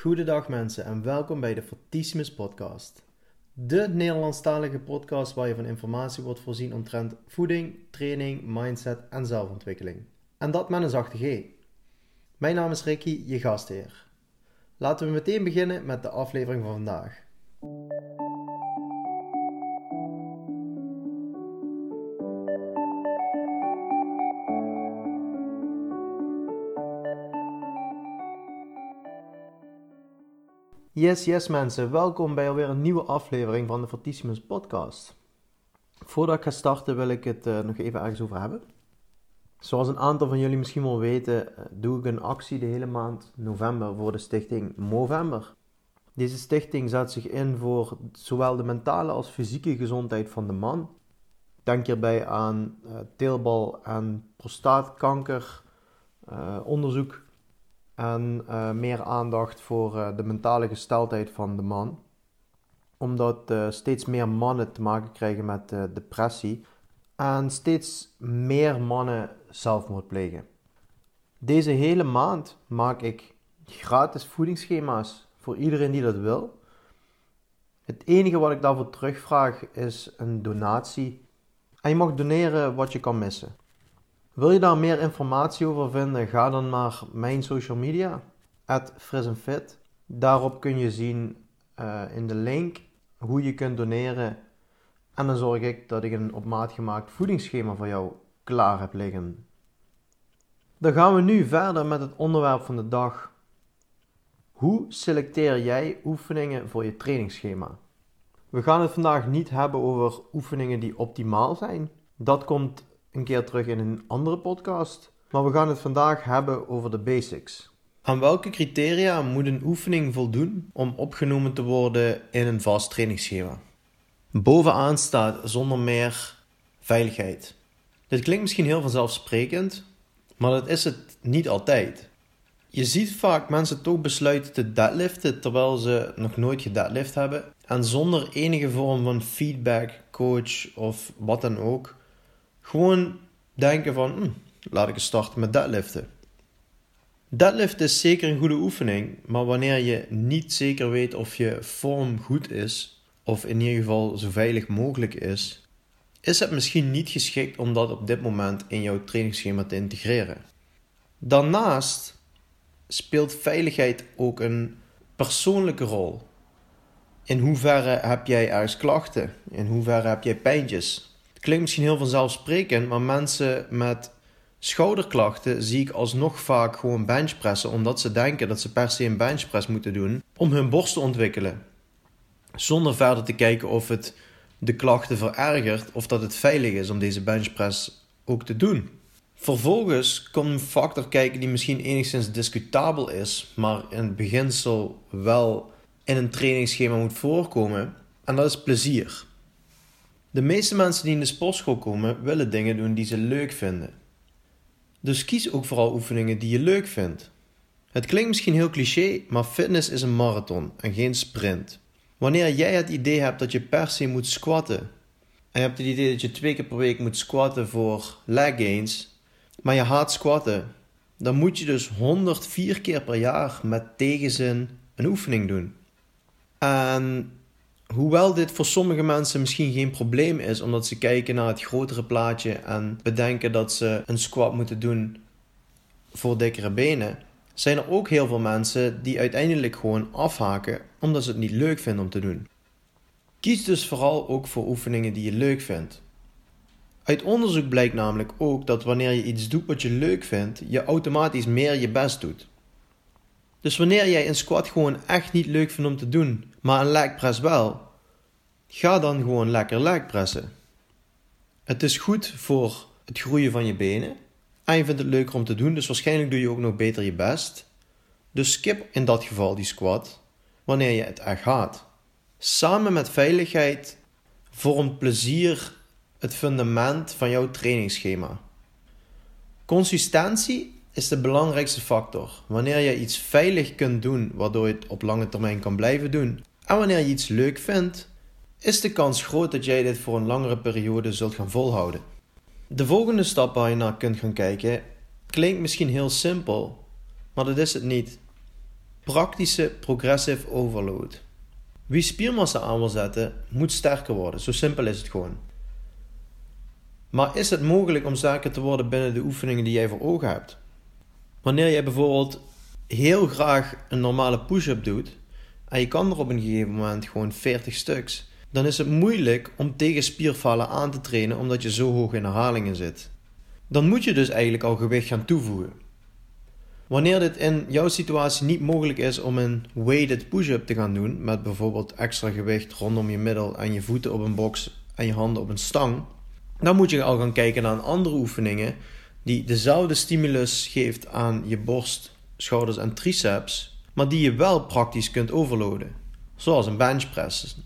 Goedendag mensen en welkom bij de Fortissimus podcast. De Nederlandstalige podcast waar je van informatie wordt voorzien omtrent voeding, training, mindset en zelfontwikkeling. En dat met een zachte G. Mijn naam is Ricky, je gastheer. Laten we meteen beginnen met de aflevering van vandaag. Yes, yes mensen, welkom bij alweer een nieuwe aflevering van de Fortissimus podcast. Voordat ik ga starten wil ik het uh, nog even ergens over hebben. Zoals een aantal van jullie misschien wel weten, eh, doe ik een actie de hele maand november voor de stichting Movember. Deze stichting zet zich in voor zowel de mentale als fysieke gezondheid van de man. Denk hierbij aan uh, teelbal- en prostaatkanker, onderzoek en uh, meer aandacht voor uh, de mentale gesteldheid van de man. Omdat uh, steeds meer mannen te maken krijgen met depressie en steeds meer mannen zelfmoord plegen. Deze hele maand maak ik gratis voedingsschema's voor iedereen die dat wil. Het enige wat ik daarvoor terugvraag is een donatie. En je mag doneren wat je kan missen. Wil je daar meer informatie over vinden? Ga dan naar mijn social media, fit. Daarop kun je zien uh, in de link hoe je kunt doneren. En dan zorg ik dat ik een op maat gemaakt voedingsschema voor jou klaar heb liggen. Dan gaan we nu verder met het onderwerp van de dag. Hoe selecteer jij oefeningen voor je trainingsschema? We gaan het vandaag niet hebben over oefeningen die optimaal zijn. Dat komt een keer terug in een andere podcast. Maar we gaan het vandaag hebben over de basics. Aan welke criteria moet een oefening voldoen om opgenomen te worden in een vast trainingsschema? Bovenaan staat zonder meer veiligheid. Dit klinkt misschien heel vanzelfsprekend, maar dat is het niet altijd. Je ziet vaak mensen toch besluiten te deadliften terwijl ze nog nooit gedeadlift hebben. En zonder enige vorm van feedback, coach of wat dan ook, gewoon denken van, hm, laat ik starten met deadliften. Deadlift is zeker een goede oefening, maar wanneer je niet zeker weet of je vorm goed is, of in ieder geval zo veilig mogelijk is, is het misschien niet geschikt om dat op dit moment in jouw trainingsschema te integreren. Daarnaast speelt veiligheid ook een persoonlijke rol. In hoeverre heb jij ergens klachten? In hoeverre heb jij pijntjes? Klinkt misschien heel vanzelfsprekend, maar mensen met schouderklachten zie ik alsnog vaak gewoon benchpressen, omdat ze denken dat ze per se een benchpress moeten doen om hun borst te ontwikkelen. Zonder verder te kijken of het de klachten verergert of dat het veilig is om deze benchpress ook te doen. Vervolgens komt een factor kijken die misschien enigszins discutabel is, maar in het beginsel wel in een trainingsschema moet voorkomen, en dat is plezier. De meeste mensen die in de sportschool komen willen dingen doen die ze leuk vinden. Dus kies ook vooral oefeningen die je leuk vindt. Het klinkt misschien heel cliché, maar fitness is een marathon en geen sprint. Wanneer jij het idee hebt dat je per se moet squatten, en je hebt het idee dat je twee keer per week moet squatten voor leg gains, maar je haat squatten, dan moet je dus 104 keer per jaar met tegenzin een oefening doen. En Hoewel dit voor sommige mensen misschien geen probleem is, omdat ze kijken naar het grotere plaatje en bedenken dat ze een squat moeten doen voor dikkere benen, zijn er ook heel veel mensen die uiteindelijk gewoon afhaken omdat ze het niet leuk vinden om te doen. Kies dus vooral ook voor oefeningen die je leuk vindt. Uit onderzoek blijkt namelijk ook dat wanneer je iets doet wat je leuk vindt, je automatisch meer je best doet. Dus wanneer jij een squat gewoon echt niet leuk vindt om te doen, maar een leg press wel, ga dan gewoon lekker leg pressen. Het is goed voor het groeien van je benen en je vindt het leuker om te doen, dus waarschijnlijk doe je ook nog beter je best. Dus skip in dat geval die squat wanneer je het echt gaat. Samen met veiligheid vormt plezier het fundament van jouw trainingsschema. Consistentie is de belangrijkste factor. Wanneer je iets veilig kunt doen, waardoor je het op lange termijn kan blijven doen, en wanneer je iets leuk vindt, is de kans groot dat jij dit voor een langere periode zult gaan volhouden. De volgende stap waar je naar kunt gaan kijken klinkt misschien heel simpel, maar dat is het niet. praktische progressive overload. Wie spiermassa aan wil zetten, moet sterker worden. Zo simpel is het gewoon. Maar is het mogelijk om sterker te worden binnen de oefeningen die jij voor ogen hebt? Wanneer jij bijvoorbeeld heel graag een normale push-up doet en je kan er op een gegeven moment gewoon 40 stuks, dan is het moeilijk om tegen spiervallen aan te trainen omdat je zo hoog in herhalingen zit. Dan moet je dus eigenlijk al gewicht gaan toevoegen. Wanneer dit in jouw situatie niet mogelijk is om een weighted push-up te gaan doen, met bijvoorbeeld extra gewicht rondom je middel en je voeten op een box en je handen op een stang, dan moet je al gaan kijken naar andere oefeningen die dezelfde stimulus geeft aan je borst, schouders en triceps, maar die je wel praktisch kunt overloaden. Zoals een benchpress.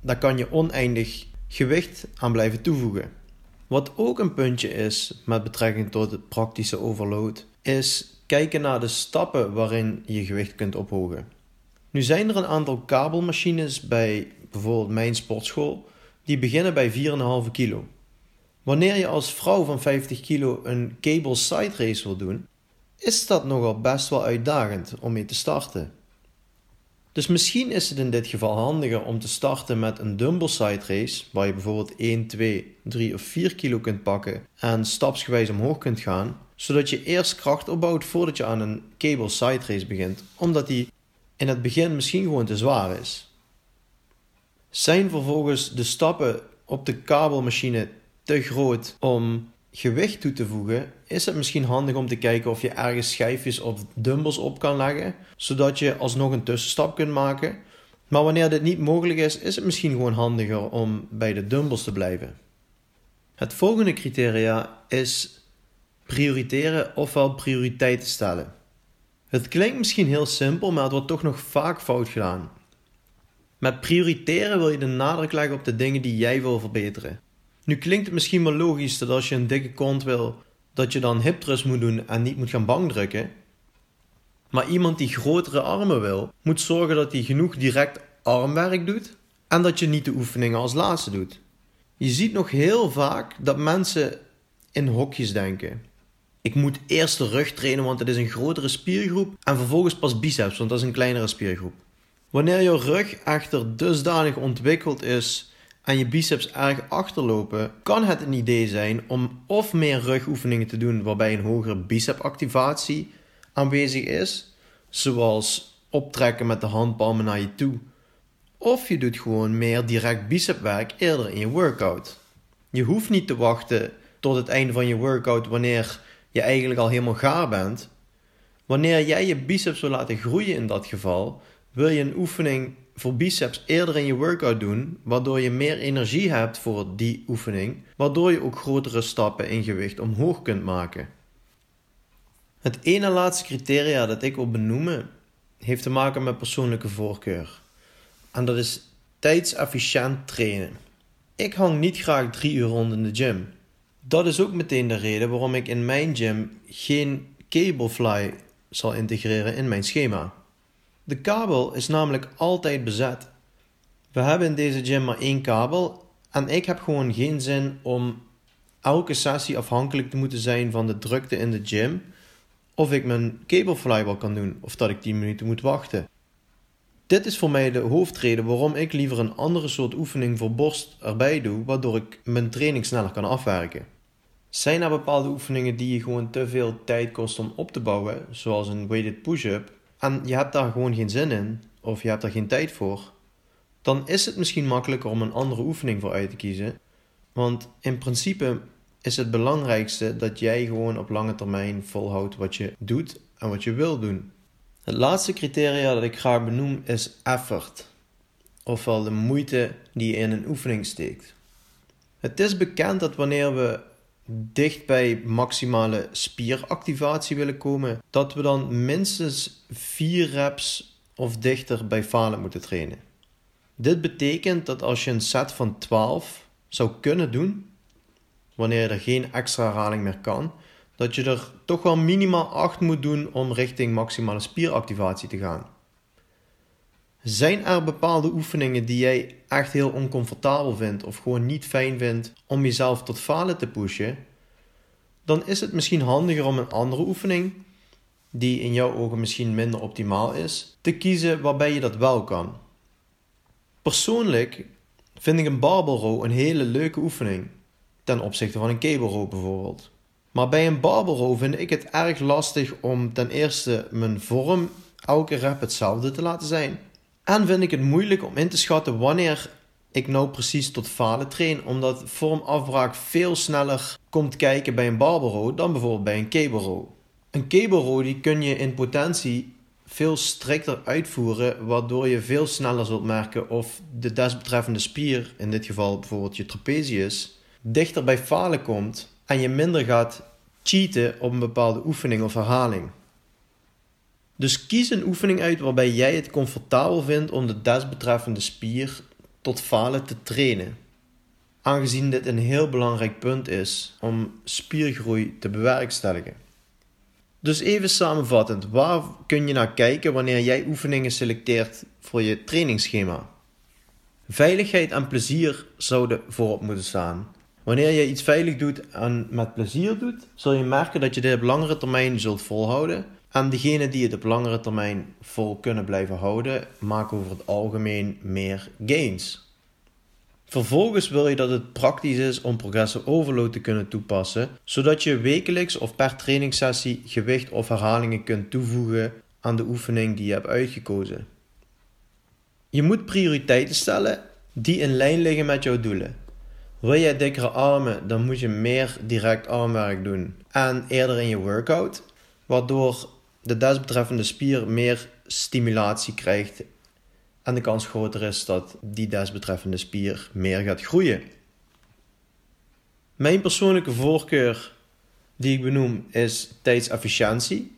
Daar kan je oneindig gewicht aan blijven toevoegen. Wat ook een puntje is met betrekking tot het praktische overload, is kijken naar de stappen waarin je gewicht kunt ophogen. Nu zijn er een aantal kabelmachines bij bijvoorbeeld mijn sportschool die beginnen bij 4,5 kilo. Wanneer je als vrouw van 50 kilo een cable side race wil doen, is dat nogal best wel uitdagend om mee te starten. Dus misschien is het in dit geval handiger om te starten met een dumbbell side race, waar je bijvoorbeeld 1, 2, 3 of 4 kilo kunt pakken en stapsgewijs omhoog kunt gaan, zodat je eerst kracht opbouwt voordat je aan een cable side race begint, omdat die in het begin misschien gewoon te zwaar is. Zijn vervolgens de stappen op de kabelmachine te groot om gewicht toe te voegen, is het misschien handig om te kijken of je ergens schijfjes of dumbbells op kan leggen, zodat je alsnog een tussenstap kunt maken. Maar wanneer dit niet mogelijk is, is het misschien gewoon handiger om bij de dumbbells te blijven. Het volgende criteria is prioriteren ofwel prioriteiten stellen. Het klinkt misschien heel simpel, maar het wordt toch nog vaak fout gedaan. Met prioriteren wil je de nadruk leggen op de dingen die jij wil verbeteren. Nu klinkt het misschien wel logisch dat als je een dikke kont wil, dat je dan hip thrust moet doen en niet moet gaan bankdrukken. Maar iemand die grotere armen wil, moet zorgen dat hij genoeg direct armwerk doet en dat je niet de oefeningen als laatste doet. Je ziet nog heel vaak dat mensen in hokjes denken. Ik moet eerst de rug trainen, want het is een grotere spiergroep, en vervolgens pas biceps, want dat is een kleinere spiergroep. Wanneer je rug echter dusdanig ontwikkeld is en je biceps erg achterlopen, kan het een idee zijn om of meer rugoefeningen te doen waarbij een hogere bicepactivatie aanwezig is, zoals optrekken met de handpalmen naar je toe. Of je doet gewoon meer direct bicepwerk eerder in je workout. Je hoeft niet te wachten tot het einde van je workout wanneer je eigenlijk al helemaal gaar bent. Wanneer jij je biceps wil laten groeien in dat geval, wil je een oefening voor biceps eerder in je workout doen, waardoor je meer energie hebt voor die oefening, waardoor je ook grotere stappen in gewicht omhoog kunt maken. Het ene laatste criteria dat ik wil benoemen, heeft te maken met persoonlijke voorkeur. En dat is tijdsefficiënt trainen. Ik hang niet graag drie uur rond in de gym. Dat is ook meteen de reden waarom ik in mijn gym geen cablefly zal integreren in mijn schema. De kabel is namelijk altijd bezet. We hebben in deze gym maar één kabel en ik heb gewoon geen zin om elke sessie afhankelijk te moeten zijn van de drukte in de gym of ik mijn cablefly wel kan doen of dat ik 10 minuten moet wachten. Dit is voor mij de hoofdreden waarom ik liever een andere soort oefening voor borst erbij doe, waardoor ik mijn training sneller kan afwerken. Zijn er bepaalde oefeningen die je gewoon te veel tijd kost om op te bouwen, zoals een weighted push-up, en je hebt daar gewoon geen zin in, of je hebt daar geen tijd voor, dan is het misschien makkelijker om een andere oefening voor uit te kiezen. Want in principe is het belangrijkste dat jij gewoon op lange termijn volhoudt wat je doet en wat je wil doen. Het laatste criteria dat ik graag benoem is effort, ofwel de moeite die je in een oefening steekt. Het is bekend dat wanneer we dicht bij maximale spieractivatie willen komen, dat we dan minstens 4 reps of dichter bij falen moeten trainen. Dit betekent dat als je een set van 12 zou kunnen doen, wanneer er geen extra herhaling meer kan, dat je er toch wel minimaal 8 moet doen om richting maximale spieractivatie te gaan. Zijn er bepaalde oefeningen die jij echt heel oncomfortabel vindt of gewoon niet fijn vindt om jezelf tot falen te pushen? Dan is het misschien handiger om een andere oefening die in jouw ogen misschien minder optimaal is, te kiezen waarbij je dat wel kan. Persoonlijk vind ik een barbell row een hele leuke oefening ten opzichte van een cable row bijvoorbeeld. Maar bij een barbell row vind ik het erg lastig om ten eerste mijn vorm elke rep hetzelfde te laten zijn. En vind ik het moeilijk om in te schatten wanneer ik nou precies tot falen train, omdat vormafbraak veel sneller komt kijken bij een barbell row dan bijvoorbeeld bij een cable row. Een cable row die kun je in potentie veel strikter uitvoeren, waardoor je veel sneller zult merken of de desbetreffende spier, in dit geval bijvoorbeeld je trapezius, dichter bij falen komt en je minder gaat cheaten op een bepaalde oefening of herhaling. Dus kies een oefening uit waarbij jij het comfortabel vindt om de desbetreffende spier tot falen te trainen. Aangezien dit een heel belangrijk punt is om spiergroei te bewerkstelligen. Dus even samenvattend, waar kun je naar kijken wanneer jij oefeningen selecteert voor je trainingsschema? Veiligheid en plezier zouden voorop moeten staan. Wanneer je iets veilig doet en met plezier doet, zul je merken dat je dit op langere termijn zult volhouden. En degenen die het op langere termijn vol kunnen blijven houden, maken over het algemeen meer gains. Vervolgens wil je dat het praktisch is om progressive overload te kunnen toepassen, zodat je wekelijks of per trainingssessie gewicht of herhalingen kunt toevoegen aan de oefening die je hebt uitgekozen. Je moet prioriteiten stellen die in lijn liggen met jouw doelen. Wil jij dikkere armen, dan moet je meer direct armwerk doen en eerder in je workout, waardoor de desbetreffende spier meer stimulatie krijgt en de kans groter is dat die desbetreffende spier meer gaat groeien. Mijn persoonlijke voorkeur die ik benoem is tijdsefficiëntie.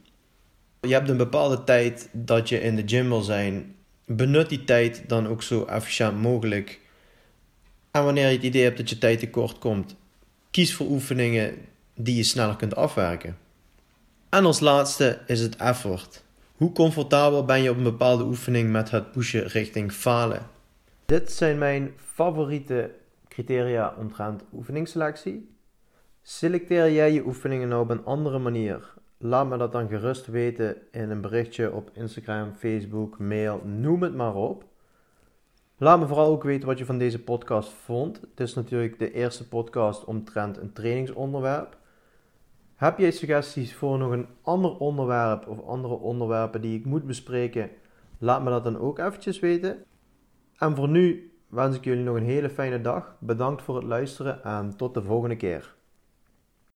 Je hebt een bepaalde tijd dat je in de gym wil zijn. Benut die tijd dan ook zo efficiënt mogelijk. En wanneer je het idee hebt dat je tijd tekort komt, kies voor oefeningen die je sneller kunt afwerken. En als laatste is het effort. Hoe comfortabel ben je op een bepaalde oefening met het pushen richting falen? Dit zijn mijn favoriete criteria omtrent oefeningsselectie. Selecteer jij je oefeningen nou op een andere manier? Laat me dat dan gerust weten in een berichtje op Instagram, Facebook, mail, noem het maar op. Laat me vooral ook weten wat je van deze podcast vond. Het is natuurlijk de eerste podcast omtrent een trainingsonderwerp. Heb jij suggesties voor nog een ander onderwerp of andere onderwerpen die ik moet bespreken? Laat me dat dan ook eventjes weten. En voor nu wens ik jullie nog een hele fijne dag. Bedankt voor het luisteren en tot de volgende keer.